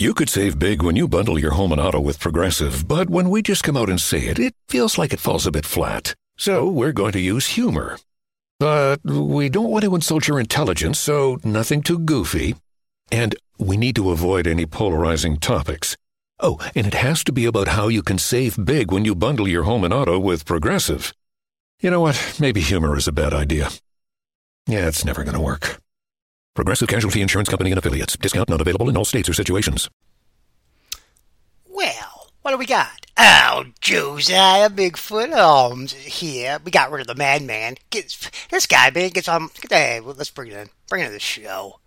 You could save big when you bundle your home and auto with Progressive, but when we just come out and say it, it feels like it falls a bit flat. So we're going to use humor. But we don't want to insult your intelligence, so nothing too goofy. And we need to avoid any polarizing topics. Oh, and it has to be about how you can save big when you bundle your home and auto with Progressive. You know what? Maybe humor is a bad idea. Yeah, it's never going to work. Progressive Casualty Insurance Company and affiliates. Discount not available in all states or situations. Well, what do we got? Oh, Josiah Bigfoot Holmes here. We got rid of the madman. Get this guy, man, gets on. Hey, well, let's bring it in. Bring it to the show.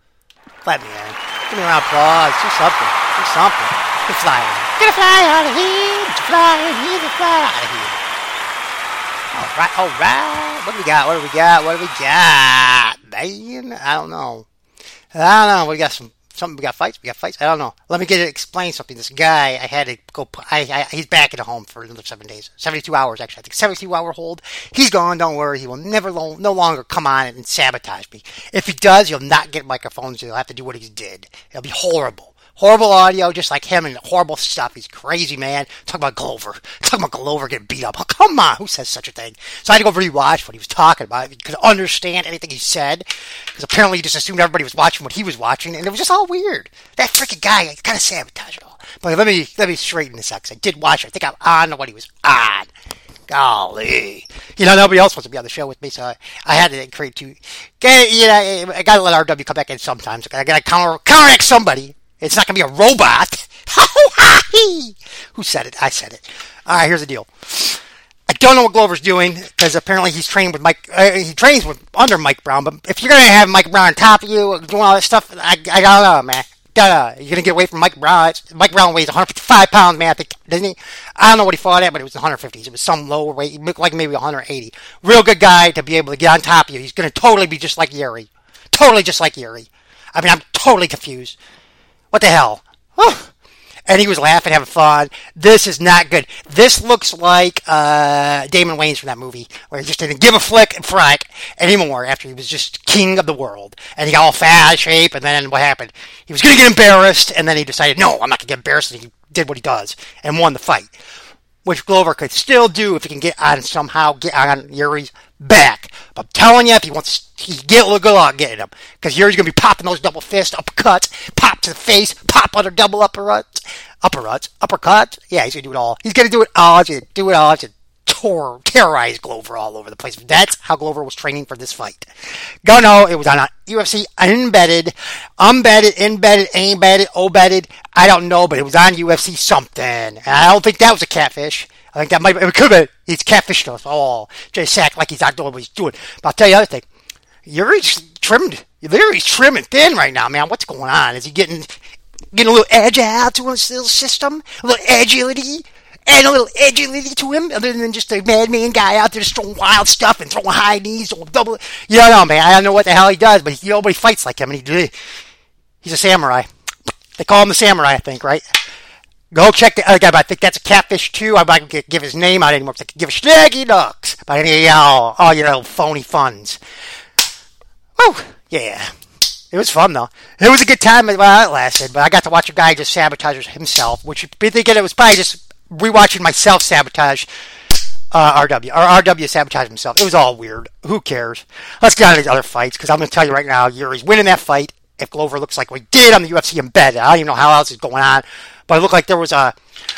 Let me in. Give me a round of applause. Do something. Do something. Get a fly. Get a fly out of here. Get a fly of here. Get a fly out of here. All right, all right. What do we got? What do we got? What do we got? Man, I don't know. I don't know. We got some something. We got fights. We got fights. I don't know. Let me get it. Explain something. This guy, I had to go. I, I he's back at home for another seven days, seventy-two hours actually. I think seventy-two hour hold. He's gone. Don't worry. He will never, lo- no longer come on and sabotage me. If he does, he'll not get microphones. He'll have to do what he did. It'll be horrible. Horrible audio, just like him, and horrible stuff. He's crazy, man. Talk about Glover. Talk about Glover getting beat up. Oh, come on, who says such a thing? So I had to go rewatch what he was talking about. He could understand anything he said, because apparently he just assumed everybody was watching what he was watching, and it was just all weird. That freaking guy kind of sabotaged it all. But let me let me straighten this out, 'cause I did watch it. I think I'm on what he was on. Golly. You know, nobody else wants to be on the show with me, so I, I had to create two. Okay, You know, I gotta let RW come back in sometimes. I gotta counter, counteract somebody. It's not gonna be a robot. Who said it? I said it. Alright, here's the deal. I don't know what Glover's doing because apparently he's trained with Mike. Uh, he trains with under Mike Brown. But if you're gonna have Mike Brown on top of you doing all that stuff, I, I don't know, man. Duh, you're gonna get away from Mike Brown. It's, Mike Brown weighs 155 pounds, man. I think doesn't he? I don't know what he fought at, but it was 150s. It was some lower weight, like maybe 180. Real good guy to be able to get on top of you. He's gonna totally be just like Yuri, totally just like Yuri. I mean, I'm totally confused. What the hell? and he was laughing, having fun. This is not good. This looks like uh, Damon Wayans from that movie, where he just didn't give a flick and frick anymore after he was just king of the world. And he got all fat shape, and then what happened? He was going to get embarrassed, and then he decided, no, I'm not going to get embarrassed, and he did what he does, and won the fight. Which Glover could still do if he can get on somehow, get on Yuri's back. But I'm telling you, if he wants, he get a good luck getting him. Because Yuri's going to be popping those double fist uppercuts, pop to the face, pop under double uppercuts, uppercuts, uppercuts. Yeah, he's going to do it all. He's going to do it all. He's going to do it all. He's going to terrorize Glover all over the place. That's how Glover was training for this fight. Go no, it was on a UFC embedded, unbedded, embedded, embedded, obetted. I don't know, but it was on UFC something. And I don't think that was a catfish. I think that might it could been. He's catfished us all. Just act like he's not doing what he's doing. But I'll tell you the other thing. Yuri's trimmed. Yuri's trim and thin right now, man. What's going on? Is he getting getting a little agile to his little system? A little agility? Add a little agility to him, other than just a madman guy out there just throwing wild stuff and throwing high knees, throwing double. You don't know, man. I don't know what the hell he does, but he, nobody fights like him, and he he's a samurai. They call him the samurai, I think, right? Go check the other guy, but I think that's a catfish too. Not gonna give his name out anymore. I give a snaggy ducks by any y'all, all your little phony funds. Oh yeah, it was fun though. It was a good time while it lasted, but I got to watch a guy just sabotage himself, which you'd be thinking it was probably just rewatching myself sabotage uh, RW or RW sabotage himself. It was all weird. Who cares? Let's get on to these other fights because I'm going to tell you right now, Yuri's winning that fight, if Glover looks like he did on the UFC embed. I don't even know how else is going on, but it looked like there was a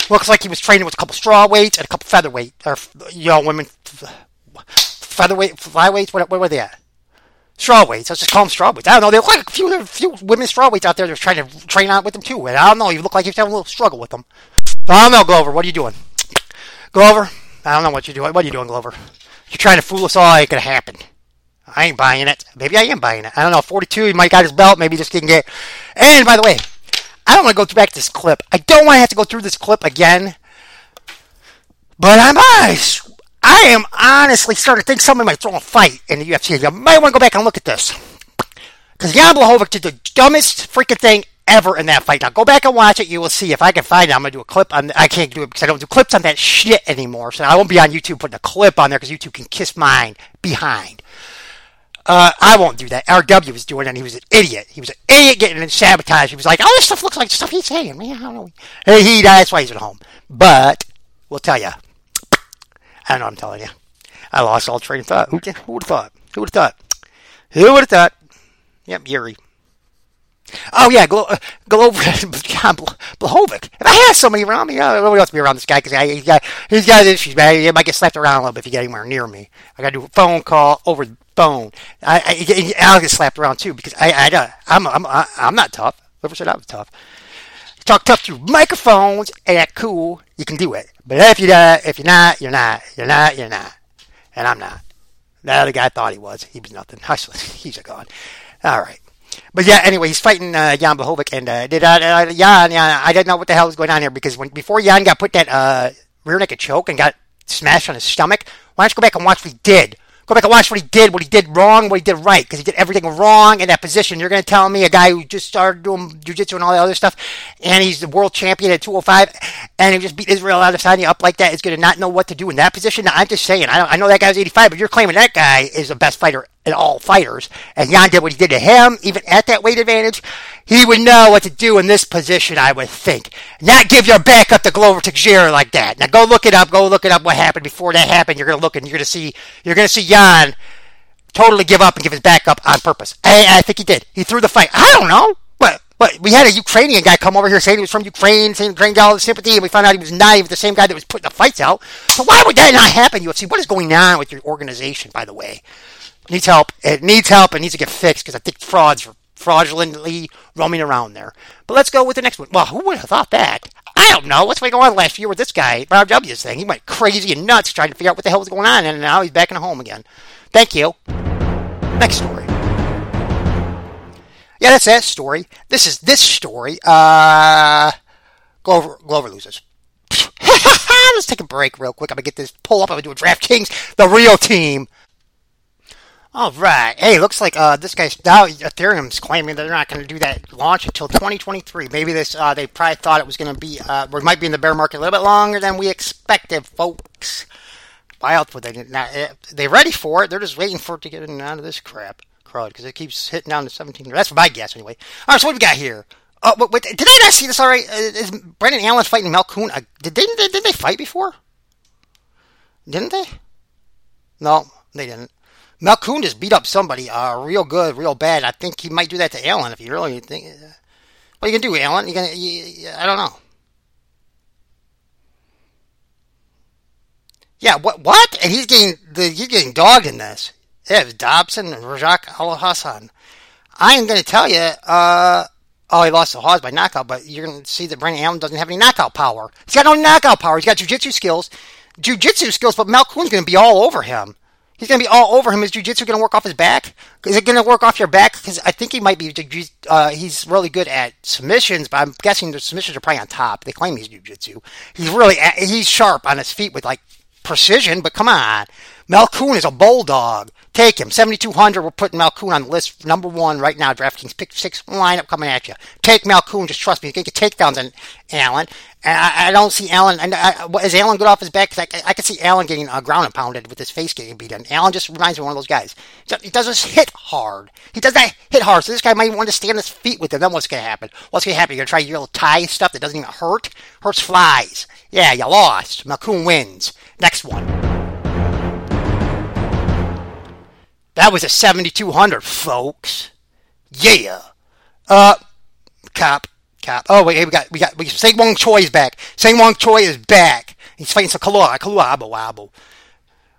looks like he was training with a couple straw weights and a couple featherweight or you know women featherweight flyweights. What, were they at? Straw weights. Let's just call them straw weights. I don't know. They look like a few, a few women straw weights out there that are trying to train out with them too. And I don't know. You look like you're having a little struggle with them. I don't know, Glover. What are you doing? Glover? I don't know what you're doing. What are you doing, Glover? You're trying to fool us all. It could happen. I ain't buying it. Maybe I am buying it. I don't know. 42, he might got his belt. Maybe just didn't get. And by the way, I don't want to go back to this clip. I don't want to have to go through this clip again. But I'm honest. I am honestly starting to think somebody might throw a fight in the UFC. You might want to go back and look at this. Because Jan Blachowicz did the dumbest freaking thing ever in that fight. Now go back and watch it. You will see if I can find it. I'm gonna do a clip on. I can't do it because I don't do clips on that shit anymore. So I won't be on YouTube putting a clip on there because YouTube can kiss mine behind. Uh, I won't do that. RW was doing it, and he was an idiot. He was an idiot getting in sabotage. He was like, "Oh, this stuff looks like stuff he's saying." Man, I don't know. Hey, he that's why he's at home. But we'll tell you. I don't know. I'm telling you. I lost all train of thought. Who, who would have thought? Who would have thought? Who would have thought? Yep, Yuri. Oh yeah, Glo- uh, Glover, John Blachowicz. If I had somebody around me, uh, nobody else to be around this guy because he's got he's got issues, man. He might get slapped around a little bit if you get anywhere near me. I got to do a phone call over the phone. I, I I'll get slapped around too because I I I'm I'm I'm not tough. Whoever said I was tough. Talk tough through microphones and cool. You can do it. But if you uh, if you're not, you're not. You're not. You're not. And I'm not. That other guy thought he was. He was nothing. He's a god. All right. But yeah, anyway, he's fighting uh, Jan Blachowicz, and uh, did uh, uh, Jan, Jan, I didn't know what the hell was going on here because when before Jan got put that uh, rear naked choke and got smashed on his stomach, why don't you go back and watch what he did? Go back and watch what he did, what he did wrong, what he did right, because he did everything wrong in that position. You're going to tell me a guy who just started doing jujitsu and all that other stuff, and he's the world champion at 205, and he just beat Israel Adesanya up like that, is going to not know what to do in that position? Now, I'm just saying, I, I know that guy's 85, but you're claiming that guy is the best fighter in all fighters, and Jan did what he did to him, even at that weight advantage. He would know what to do in this position, I would think. Not give your back up to Glover Teixeira like that. Now go look it up. Go look it up. What happened before that happened? You're gonna look and you're gonna see. You're gonna see Jan totally give up and give his back up on purpose. I, I think he did. He threw the fight. I don't know. But but we had a Ukrainian guy come over here saying he was from Ukraine, saying Ukraine got all the sympathy, and we found out he was not even the same guy that was putting the fights out. So why would that not happen, UFC? What is going on with your organization, by the way? Needs help. It needs help. It needs to get fixed because I think frauds are fraudulently roaming around there. But let's go with the next one. Well, who would have thought that? I don't know. What's going on last year with this guy, Rob W's thing? He went crazy and nuts trying to figure out what the hell was going on, and now he's back in home again. Thank you. Next story. Yeah, that's that story. This is this story. Uh, Glover, Glover loses. Let's take a break real quick. I'm gonna get this pull up. I'm gonna do a DraftKings, the real team. All right. Hey, looks like uh, this guy's now Ethereum's claiming they're not going to do that launch until 2023. Maybe this uh, they probably thought it was going to be uh, we might be in the bear market a little bit longer than we expected, folks. Why else would they? Eh, they're ready for it. They're just waiting for it to get in out of this crap crowd because it keeps hitting down to 17. That's my guess anyway. All right. So what we got here? Oh, wait, wait, did I not see this already? Uh, is Brendan Allen fighting Malkoun? Uh, did they did they fight before? Didn't they? No, they didn't. Malkoun just beat up somebody uh, real good, real bad. I think he might do that to Allen if you really think. Uh, what are you gonna do, Allen? You gonna? You, I don't know. Yeah, what? What? And he's getting the he's getting dogged in this. Yeah, it was Dobson and Razak Alhassan. I am gonna tell you. Uh, oh, he lost the Hawes by knockout, but you're gonna see that Brendan Allen doesn't have any knockout power. He's got no knockout power. He's got jujitsu skills, jujitsu skills, but Malkoun's gonna be all over him. He's going to be all over him. Is jiu-jitsu going to work off his back? Is it going to work off your back? Because I think he might be. Uh, he's really good at submissions, but I'm guessing the submissions are probably on top. They claim he's jiu-jitsu. He's really he's sharp on his feet with like precision. But come on, Malkoun is a bulldog. Take him. 7,200. We're putting Malkoun on the list number one right now. DraftKings pick six lineup coming at you. Take Malkoun. Just trust me. You can get takedowns on Allen. I, I, don't see Allen. And I, is Allen good off his back? Cause I, I can see Allen getting uh, ground and pounded with his face getting beat in. Allen just reminds me of one of those guys. He doesn't hit hard. He does not hit hard. So this guy might want to stand his feet with him. Then what's going to happen? What's going to happen? You're going to try your little tie stuff that doesn't even hurt? Hurts flies. Yeah, you lost. Malkoun wins. Next one. That was a 7,200, folks. Yeah. Uh, Cop. Cop. Oh, wait, hey, we got, we got, we, Seung Woo Choi is back. Seung Woo Choi is back. He's fighting some Kalua, Kalua Abo Abo.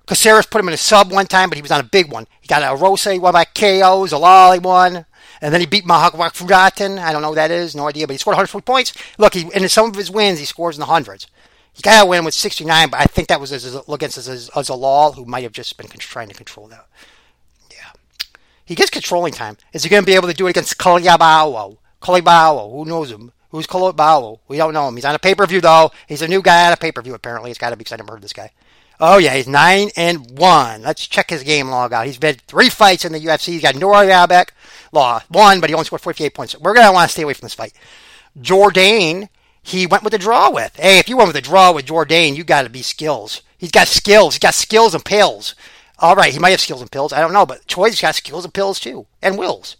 Caceres put him in a sub one time, but he was on a big one. He got a Rose one by KOs, a Lolly one, and then he beat Mahawak Furaten. I don't know who that is, no idea, but he scored 140 points. Look, he, in some of his wins, he scores in the hundreds. He got a win with 69, but I think that was against Azalal, who might have just been trying to control that. He gets controlling time. Is he going to be able to do it against Culibao? Culibao, who knows him? Who's Culibao? We don't know him. He's on a pay per view, though. He's a new guy on a pay per view, apparently. It's got to be exciting to heard this guy. Oh yeah, he's nine and one. Let's check his game log out. He's been three fights in the UFC. He's got Nora Yabek, law one, but he only scored 48 points. We're gonna want to stay away from this fight. Jourdain, he went with a draw with. Hey, if you went with a draw with Jourdain, you got to be skills. He's got skills. He's got skills and pills. All right, he might have skills and pills. I don't know, but Choi's got skills and pills too, and wills.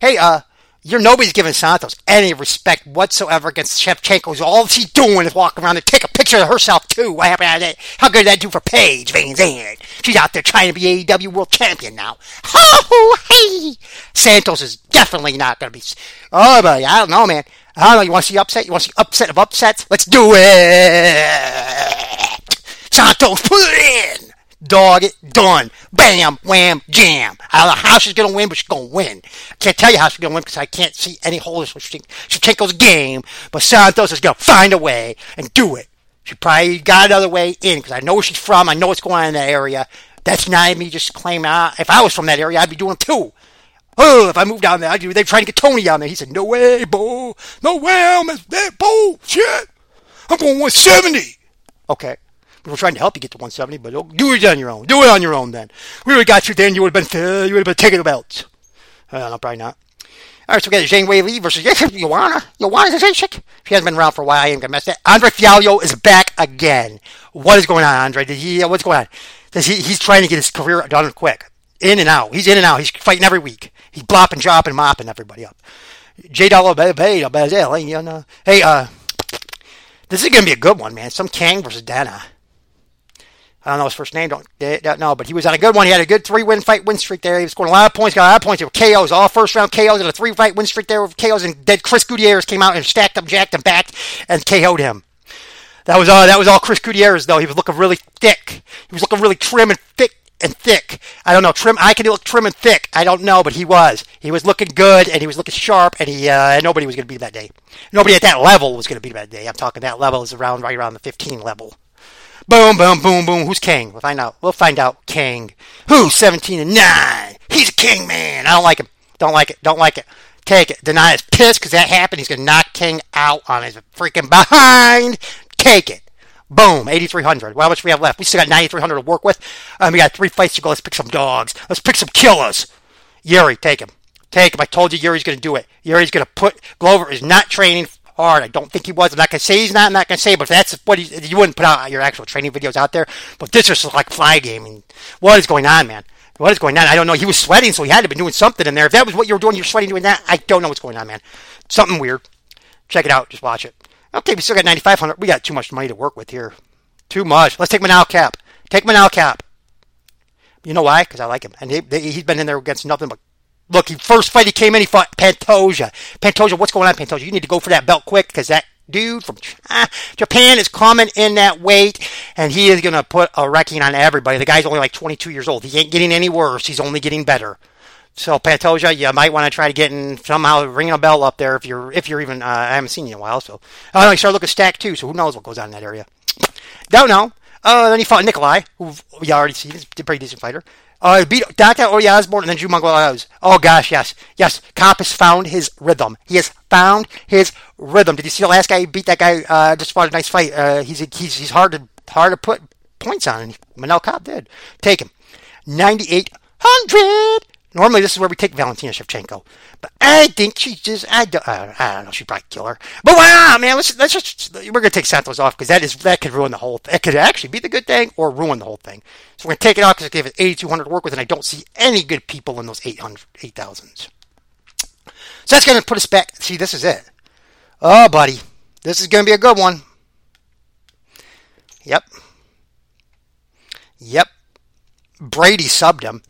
Hey, uh, you're nobody's giving Santos any respect whatsoever against Shevchenko. All she's doing is walking around and take a picture of herself too. What happened? To How good did that do for Paige VanZant? She's out there trying to be AEW World Champion now. Ho hey! Santos is definitely not going to be. Oh, but I don't know, man. I don't know. You want to see upset? You want to see upset of upsets? Let's do it. Santos, put it in dog it, done. Bam, wham, jam. I don't know how she's going to win, but she's going to win. I can't tell you how she's going to win because I can't see any holes in Shevchenko's game, but Santos is going to find a way and do it. She probably got another way in because I know where she's from. I know what's going on in that area. That's not me just claiming, ah, if I was from that area, I'd be doing too. Oh, if I moved down there, I'd, they're trying to get Tony down there. He said, no way, bo. No way, I'm that bullshit. I'm going 170. Okay. We were trying to help you get to 170, but do it on your own. Do it on your own then. We would have got you then. You would have been, uh, you would have been taking the belt. Uh, no, probably not. All right, so we got Zhang Wei Li versus Joanna. Joanna Zajic. She hasn't been around for a while. I ain't gonna mess that. Andre Fialho is back again. What is going on, Andre? Did he? Uh, what's going on? Does he? He's trying to get his career done quick. In and out. He's in and out. He's fighting every week. He's blopping, dropping, mopping everybody up. J Dollar Hey, uh, this is gonna be a good one, man. Some Kang versus Dana. I don't know his first name, don't, don't know, but he was on a good one. He had a good three win fight win streak there. He was scoring a lot of points, got a lot of points. There KOs, all first round KOs, and a three fight win streak there with KOs. And then Chris Gutierrez came out and stacked him, jacked him back, and KO'd him. That was all. That was all Chris Gutierrez though. He was looking really thick. He was looking really trim and thick and thick. I don't know. Trim. I can look trim and thick. I don't know, but he was. He was looking good and he was looking sharp. And he uh, nobody was going to beat him that day. Nobody at that level was going to beat him that day. I'm talking that level is around right around the 15 level. Boom, boom, boom, boom. Who's king? We'll find out. We'll find out. King. Who's 17 and 9? He's a king man. I don't like him. Don't like it. Don't like it. Take it. Deny is pissed because that happened. He's going to knock King out on his freaking behind. Take it. Boom, 8,300. Well, how much we have left? We still got 9,300 to work with. Um, we got three fights to go. Let's pick some dogs. Let's pick some killers. Yuri, take him. Take him. I told you Yuri's going to do it. Yuri's going to put. Glover is not training hard. I don't think he was. I'm not to say he's not. I'm not to say, but that's what he, you wouldn't put out your actual training videos out there. But this is like fly gaming. What is going on, man? What is going on? I don't know. He was sweating, so he had to be doing something in there. If that was what you were doing, you're sweating doing that. I don't know what's going on, man. Something weird. Check it out. Just watch it. Okay, we still got 9,500. We got too much money to work with here. Too much. Let's take Manel Kape. Take Manel Kape. You know why? Because I like him. And he, he's been in there against nothing but Look, he first fight he came in, he fought Pantoja. Pantoja, what's going on, Pantoja? You need to go for that belt quick because that dude from Japan is coming in that weight, and he is going to put a wrecking on everybody. The guy's only like 22 years old. He ain't getting any worse. He's only getting better. So Pantoja, you might want to try to get in somehow ringing a bell up there if you're if you're even. Uh, I haven't seen you in a while, so I know he started looking stacked too. So who knows what goes on in that area? Don't know. Uh, then he fought Nicolau, who we already seen. He's a pretty decent fighter. Uh, beat Dr. Ori Osborne and then Drew Mangalaos. Oh gosh, yes. Yes, Comp has found his rhythm. He has found his rhythm. Did you see the last guy beat that guy? Uh, just fought a nice fight. Uh, he's, he's, he's hard to, hard to put points on. Manel Kape did. Take him. 9,800! Normally, this is where we take Valentina Shevchenko, but I think she just I don't, I don't know she'd probably kill her. But wow, man, let's let's just we're gonna take Santos off because that is that could ruin the whole. Thing. It could actually be the good thing or ruin the whole thing. So we're gonna take it off because it gave us 8,200 to work with, and I don't see any good people in those 800 8,000s. So that's gonna put us back. See, this is it. Oh, buddy, this is gonna be a good one. Yep. Yep. Brady subbed him.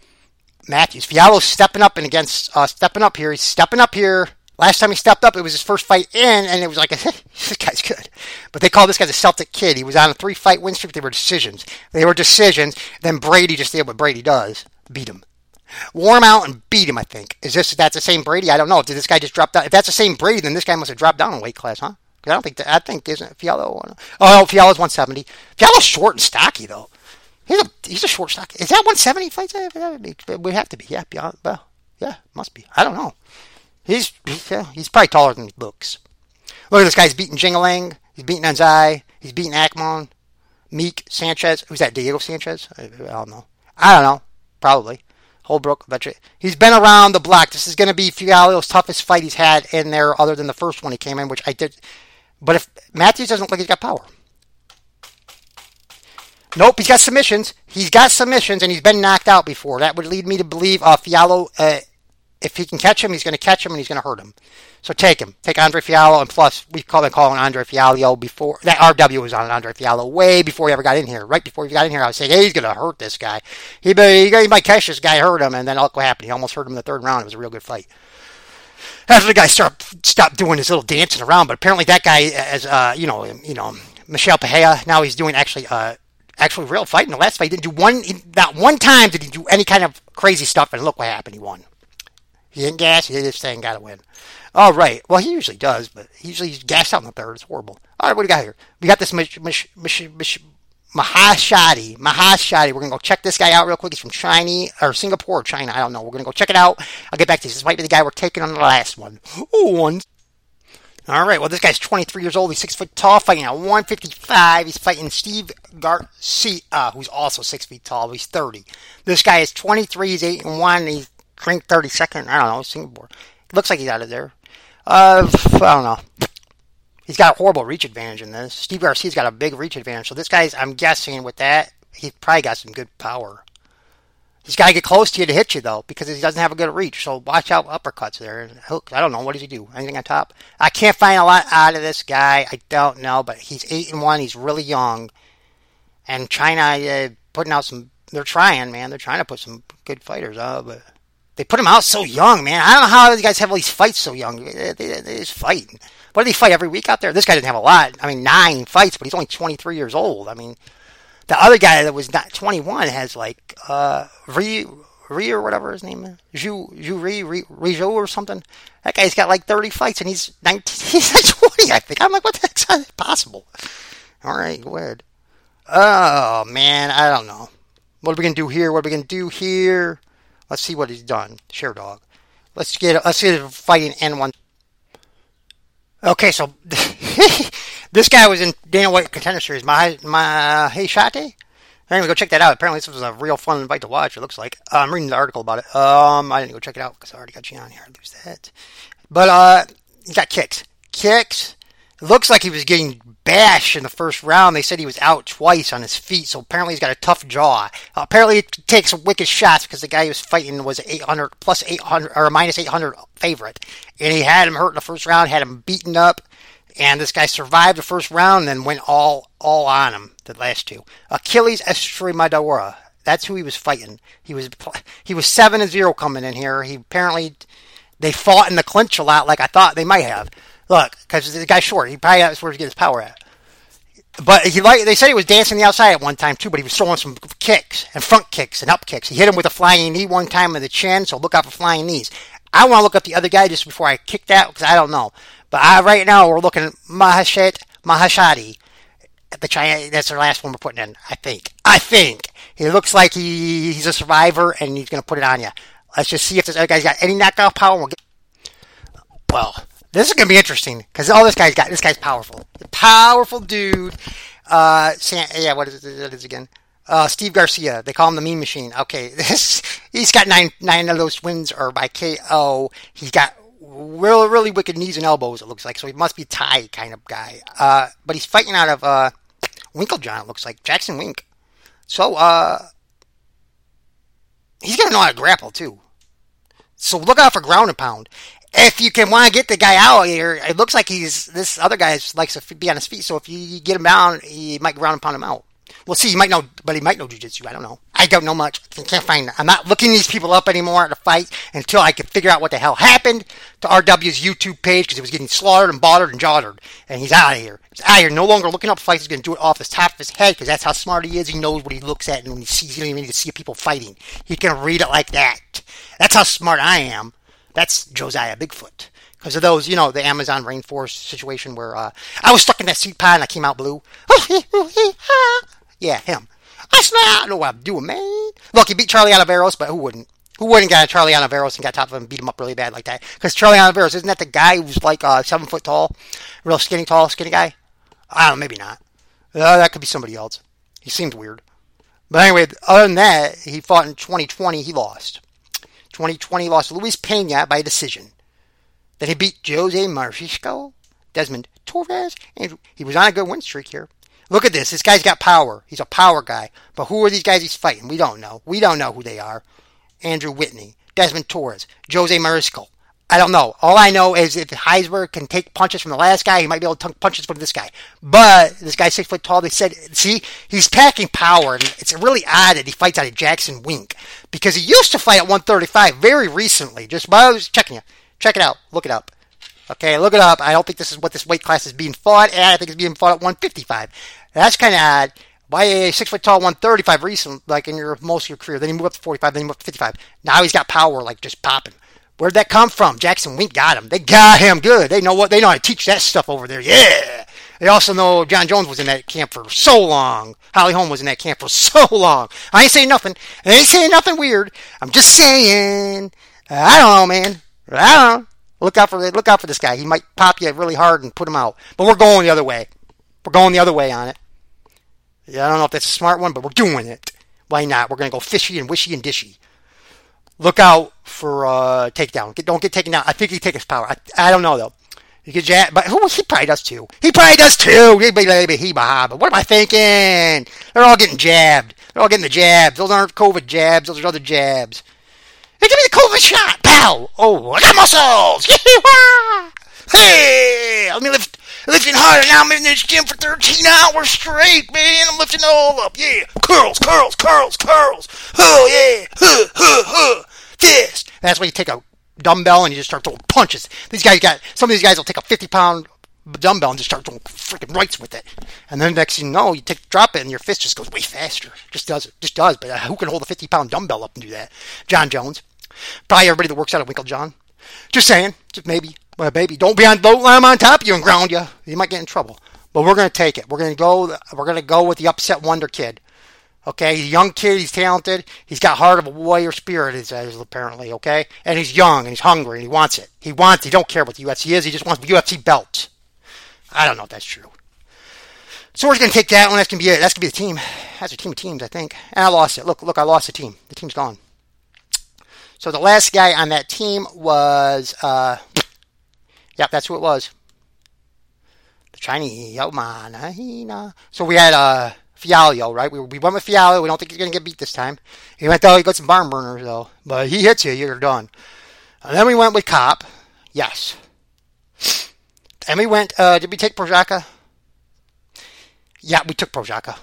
Matthews. Fialho's stepping up and against uh, stepping up here. He's stepping up here. Last time he stepped up, it was his first fight in, and it was like, this guy's good. But they call this guy the Celtic Kid. He was on a three fight win streak. They were decisions. They were decisions. Then Brady just did what Brady does beat him. Him out and beat him, I think. Is this, that's the same Brady? I don't know. Did this guy just drop down? If that's the same Brady, then this guy must have dropped down in weight class, huh? Because I don't think, that, I think, isn't Fialho? Oh, Fialho's 170. Fialho's short and stocky, though. He's a, he's a short stock. Is that 170 fights? It would have to be. Yeah, beyond, well, yeah, must be. I don't know. He's yeah, he's probably taller than he looks. Look at this guy. He's beating Jingaling. He's beating Anzai. He's beating Akmon. Meek Sanchez. Who's that? Diego Sanchez? I, I don't know. I don't know. Probably. Holbrook. Veteran. He's been around the block. This is going to be Fialho's toughest fight he's had in there, other than the first one he came in, which I did. But if Matthews doesn't look like he's got power. Nope, he's got submissions. He's got submissions, and he's been knocked out before. That would lead me to believe uh, uh, if he can catch him, he's going to catch him and he's going to hurt him. So take him. Take Andre Fialho. And plus, we've been calling Andre Fialho before. That RW was on Andre Fialho way before he ever got in here. Right before he got in here, I was saying, hey, he's going to hurt this guy. He, he might catch this guy, hurt him, and then look what happened. He almost hurt him in the third round. It was a real good fight. After the guy start, stopped doing his little dancing around, but apparently that guy, as uh, you know, you know, Michel Pereira, now he's doing actually, uh, actually real fight. In The last fight, he didn't do one, not one time did he do any kind of crazy stuff, and look what happened. He won. He didn't gas. He did his thing. Got to win. All right. Well, he usually does, but he usually he's gassed out in the third. It's horrible. All right. What do we got here? We got this Mish, Mish, Mish, Mish, Maheshate. Maheshate. We're going to go check this guy out real quick. He's from China or Singapore or China. I don't know. We're going to go check it out. I'll get back to this. This might be the guy we're taking on the last one. One. All right. Well, this guy's 23 years old. He's six foot tall, fighting at 155. He's fighting Steve Garcia, who's also six feet tall. He's 30. This guy is 23. He's eight and one. He's ranked 32nd. I don't know, Singapore. Looks like he's out of there. Uh, I don't know. He's got a horrible reach advantage in this. Steve Garcia's got a big reach advantage. So this guy's, I'm guessing, with that, he's probably got some good power. He's got to get close to you to hit you, though, because he doesn't have a good reach. So watch out uppercuts there. Hook, I don't know. What does he do? Anything on top? I can't find a lot out of this guy. I don't know, but he's 8 and 1. He's really young. And China uh, putting out some. They're trying, man. They're trying to put some good fighters out, but they put him out so young, man. I don't know how these guys have all these fights so young. They, they, they just fight. What do they fight every week out there? This guy didn't have a lot. I mean, nine fights, but he's only 23 years old. I mean, the other guy that was not 21 has like uh, Ri, Ri or whatever his name is, Ju Ju Ri Rijo or something. That guy's got like 30 fights and he's 19. He's like 20, I think. I'm like, what the heck's that possible? All right, go ahead. Oh man, I don't know. What are we gonna do here? What are we gonna do here? Let's see what he's done. Share dog. Let's get let's get a fighting N1. Okay, so this guy was in Dana White Contender Series. My my hey Shate. Anyway, go check that out. Apparently, this was a real fun invite to watch. It looks like uh, I'm reading the article about it. Um, I didn't go check it out because I already got you on here. I lose that. But uh, he got kicks, kicks. It looks like he was getting bashed in the first round. They said he was out twice on his feet, so apparently he's got a tough jaw. Uh, apparently, it takes wicked shots because the guy he was fighting was 800 plus 800 or minus 800 favorite, and he had him hurt in the first round, had him beaten up, and this guy survived the first round, and then went all all on him the last two. Achilles Estremadura. That's who he was fighting. He was he was seven and zero coming in here. He apparently they fought in the clinch a lot, like I thought they might have. Look, because the guy's short. He probably has where to get his power at. But he like they said he was dancing the outside at one time too, but he was throwing some kicks and front kicks and up kicks. He hit him with a flying knee one time in the chin, so look out for flying knees. I want to look up the other guy just before I kick that because I don't know. But I, right now we're looking at Maheshate Maheshate. The China, that's our last one we're putting in. I think. I think he looks like he, he's a survivor and he's going to put it on you. Let's just see if this other guy's got any knockout power. We'll get, well, this is gonna be interesting because all this guy's got. This guy's powerful, powerful dude. Uh, San, yeah, what is it, what is it again? Uh, Steve Garcia. They call him the Mean Machine. Okay, this he's got nine nine of those wins are by KO. He's got really really wicked knees and elbows. It looks like so he must be Thai kind of guy. Uh, but he's fighting out of uh, Winkeljohn. It looks like Jackson Wink. So uh, he's gonna know how to grapple too. So look out for ground and pound if you can want to get the guy out here, it looks like he's this other guy likes to be on his feet. So if you get him down, he might ground and pound him out. We'll see. He might know, but he might know jujitsu. I don't know. I don't know much. I can't find. I'm not looking these people up anymore to fight until I can figure out what the hell happened to RW's YouTube page because he was getting slaughtered and bothered and jotted, and he's out of here. He's out of here. No longer looking up fights. He's going to do it off the top of his head because that's how smart he is. He knows what he looks at and when he sees. He don't even need to see people fighting. He can read it like that. That's how smart I am. That's Josiah Bigfoot. Because of those, you know, the Amazon rainforest situation where uh, I was stuck in that seed pod and I came out blue. yeah, him. I smell. I know what I'm doing, man. Look, he beat Charlie Ontiveros, but who wouldn't? Who wouldn't get Charlie Ontiveros and got top of him and beat him up really bad like that? Because Charlie Ontiveros, isn't that the guy who's like uh, seven foot tall? Real skinny, tall, skinny guy? I don't know, maybe not. Uh, that could be somebody else. He seems weird. But anyway, other than that, he fought in 2020. He lost. 2020 lost Luis Pena by decision. Then he beat Jose Marisco, Desmond Torres, and he was on a good win streak here. Look at this. This guy's got power. He's a power guy. But who are these guys he's fighting? We don't know. We don't know who they are. Andrew Whitney, Desmond Torres, Jose Marisco. I don't know. All I know is if Heisberg can take punches from the last guy, he might be able to punches from this guy. But this guy's six foot tall. They said, see, he's packing power, and it's really odd that he fights out of Jackson Wink because he used to fight at 135 very recently. Just by checking it, check it out, look it up. Okay, look it up. I don't think this is what this weight class is being fought at. I think it's being fought at 155. That's kind of odd. Why a six foot tall 135 recent, like in your most of your career? Then you move up to 45, then you move up to 55. Now he's got power, like just popping. Where'd that come from? Jackson Wink got him. They got him good. They know what they know how to teach that stuff over there. Yeah. They also know Jon Jones was in that camp for so long. Holly Holm was in that camp for so long. I ain't saying nothing. I ain't saying nothing weird. I'm just saying. I don't know, man. I don't know. Look out for look out for this guy. He might pop you really hard and put him out. But we're going the other way. We're going the other way on it. Yeah, I don't know if that's a smart one, but we're doing it. Why not? We're gonna go fishy and wishy and dishy. Look out for uh, takedown. Get, don't get taken down. I think he takes power. I, I don't know though. He get jab, but who he probably does too. He probably does too. Maybe maybe he But what am I thinking? They're all getting jabbed. They're all getting the jabs. Those aren't COVID jabs. Those are other jabs. Hey, give me the COVID shot. Pow. Oh, I got muscles. hey, let me lift lifting harder. Now I'm in this gym for 13 hours straight, man. I'm lifting all up. Yeah. Curls, curls, curls, curls. Oh, yeah. Huh, huh, huh. Fist. That's why you take a dumbbell and you just start throwing punches. These guys got, some of these guys will take a 50 pound dumbbell and just start throwing freaking rights with it. And then next thing you know, you take drop it and your fist just goes way faster. Just does it. Just does. But uh, who can hold a 50 pound dumbbell up and do that? Jon Jones. Probably everybody that works out at Winkeljohn. Just saying. Just maybe. Well, baby, don't be on, don't on top of you and ground you. You might get in trouble. But we're going to take it. We're going to go. We're going to go with the upset wonder kid. Okay, he's a young kid. He's talented. He's got heart of a warrior spirit, is, apparently okay. And he's young and he's hungry and he wants it. He wants. He don't care what the UFC is. He just wants the UFC belt. I don't know if that's true. So we're to take that one. That's to be it. That's to be the team. That's a team of teams, I think. And I lost it. Look, look, I lost the team. The team's gone. So the last guy on that team was uh, Yep, that's who it was. The Chinese. Oh, man. So we had uh, Fialho, right? We, we went with Fialho. We don't think he's going to get beat this time. He went, though, he got some barn burners, though. But he hits you, you're done. And then we went with Cop. Yes. And we went, uh, did we take Prochazka? Yeah, we took Prochazka.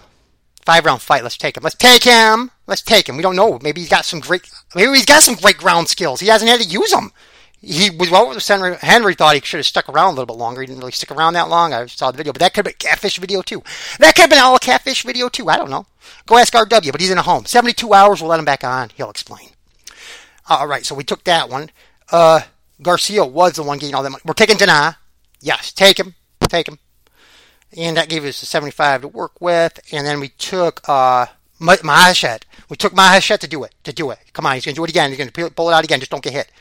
Five round fight. Let's take him. Let's take him. Let's take him. We don't know. Maybe he's got some great. Maybe he's got some great ground skills. He hasn't had to use them he was well with Henry. Henry thought he should have stuck around a little bit longer. He didn't really stick around that long. I saw the video, but that could have been catfish video too. That could have been all a catfish video too. I don't know. Go ask RW, but he's in a home. 72 hours, we'll let him back on. He'll explain. All right, so we took that one. Uh, Garcia was the one getting all that money. We're taking Dana. Yes, take him. Take him. And that gave us a 75 to work with. And then we took uh, Maheshate. We took Maheshate to do it. To do it. Come on, he's going to do it again. He's going to pull it out again. Just don't get hit.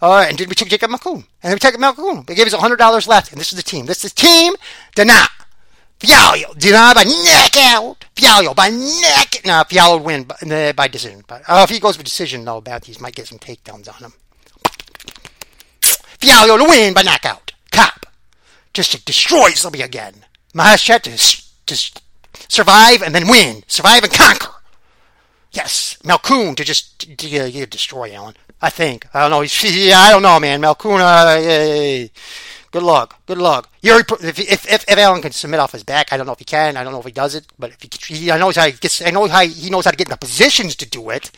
All right, and did we take Jacob Malkoun? And we took Malkoun. They gave us $100 left, and this is the team. This is team Dana. Fialho. Dana by knockout. Fialho by neck. No, Fialho would win by, by decision. But uh, if he goes with decision, though, Matthews might get some takedowns on him. Fialho to win by knockout. Cop. Just to destroy somebody again. Maheshate to, to survive and then win. Survive and conquer. Yes. Malkoun to just to, to, to destroy Allen. I think. I don't know. I don't know, man. Malkuna, uh, Good luck. Good luck. Yuri, if, if, if, if Allen can submit off his back, I don't know if he can. I don't know if he does it, but if he, he I know how he gets. I know how he knows how to get in the positions to do it,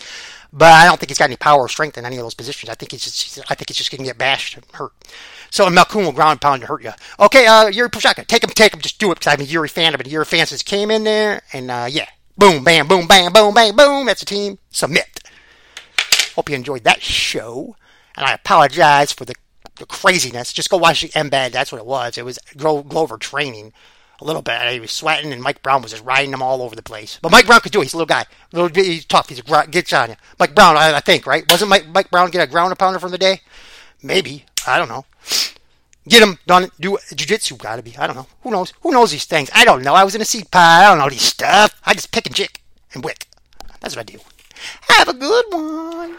but I don't think he's got any power or strength in any of those positions. I think he's just. I think he's just going to get bashed and hurt. So Malkoun will ground pound to hurt you. Okay, uh, Yuri Prochazka, take him, take him, just do it because I'm a Yuri fan of it. Yuri fans just came in there and uh, yeah, boom, bam, boom, bam, boom, bam, boom. That's the team. Submit. Hope you enjoyed that show, and I apologize for the the craziness. Just go watch the embed. That's what it was. It was Glo- Glover training a little bit. He was sweating, and Mike Brown was just riding him all over the place. But Mike Brown could do it. He's a little guy, little. He's tough. He's a gra- gets on you. Mike Brown, I, I think, right? Wasn't Mike Mike Brown get a ground pounder from the day? Maybe. I don't know. Get him done. Do jujitsu. Gotta be. I don't know. Who knows? Who knows these things? I don't know. I was in a seat pie. I don't know these stuff. I just pick and chick and wick. That's what I do. Have a good one.